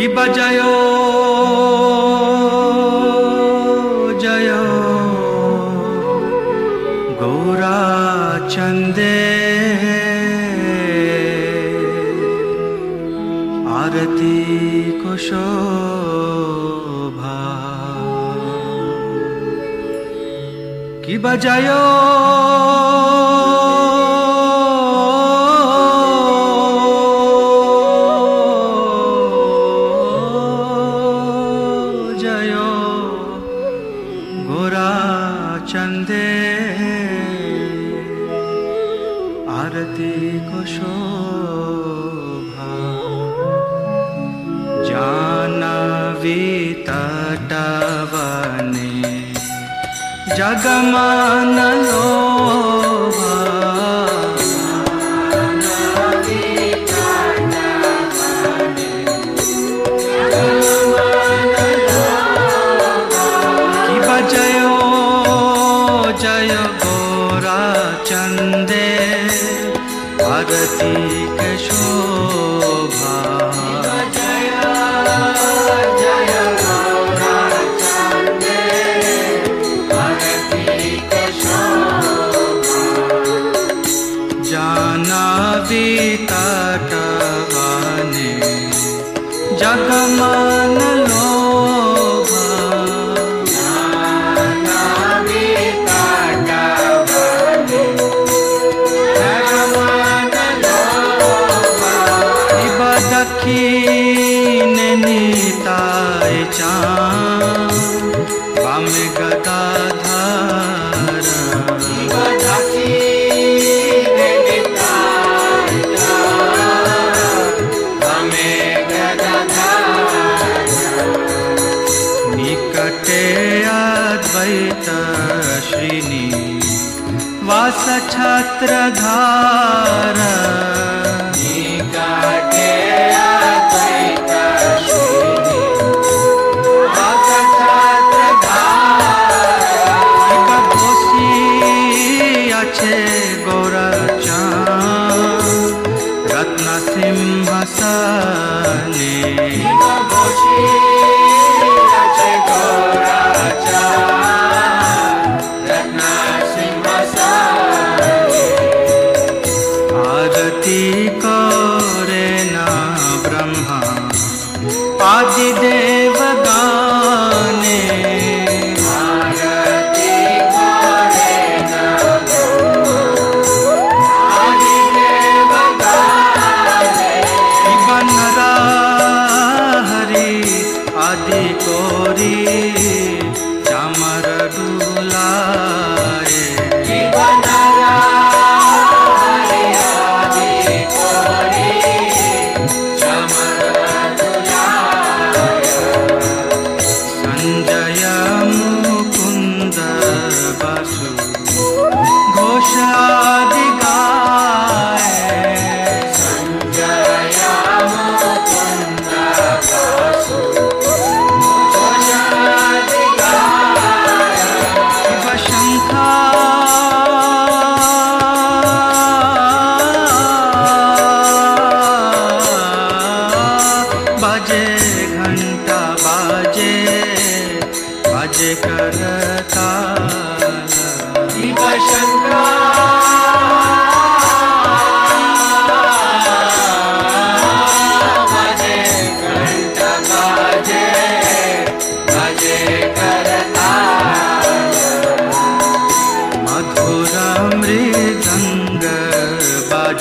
কি বাজায় জয়। গৌরা চন্দে। আরতি কুশোভা কি বাজায়? जगमानलो ते े अद्वैतशिनी वासछत्रधारी। गाटे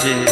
谢谢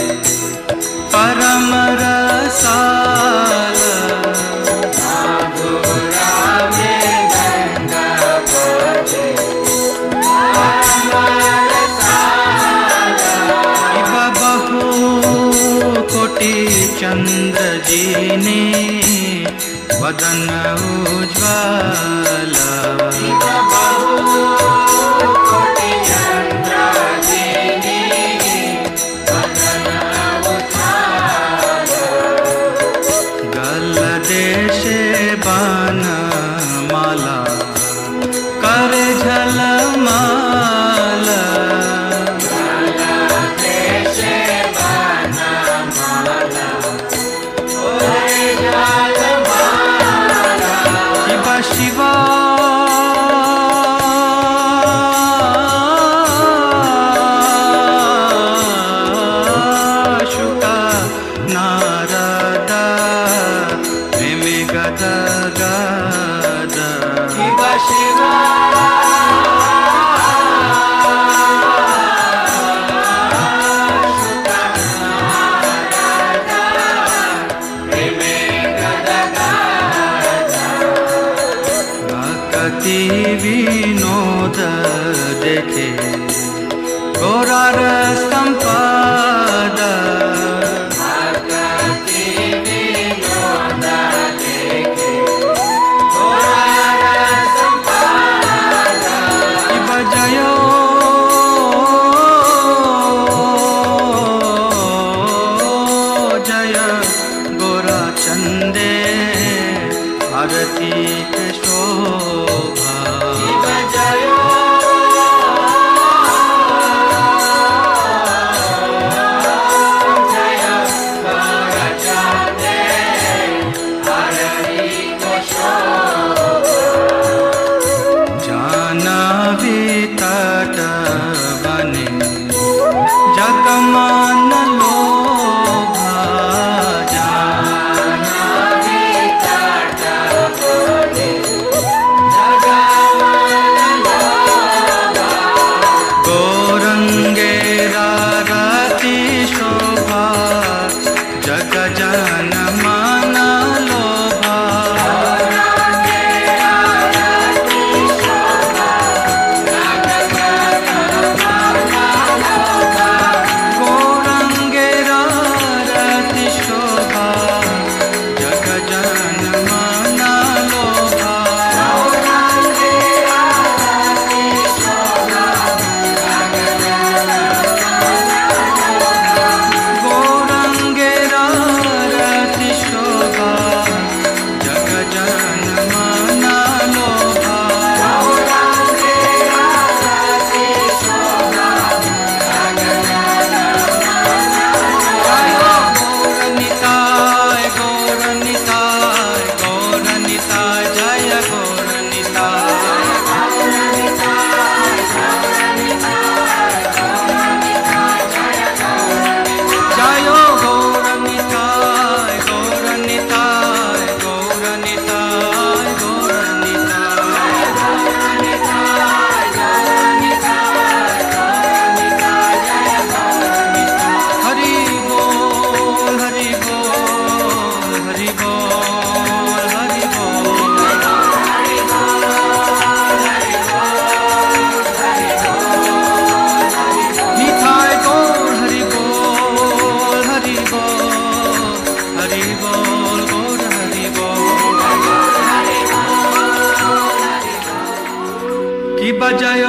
কি বাজায়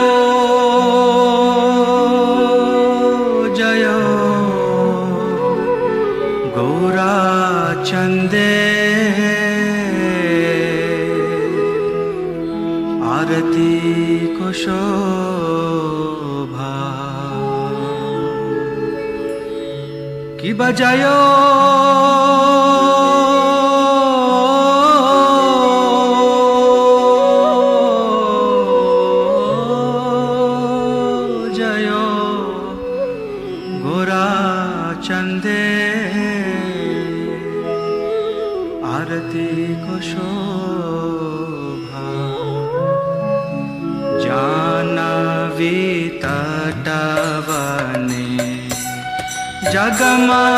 জয় গৌরা চন্দে আরতি কুশোভা কি বাজায় ಗಮಾ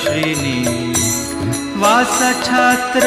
शिनी वासछत्र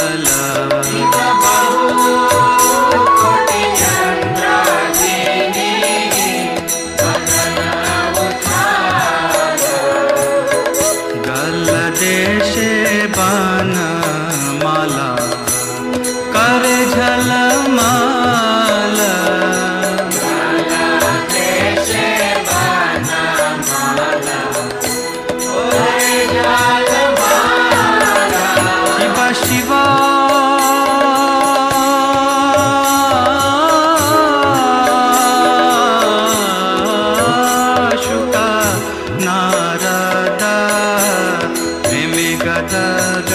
The.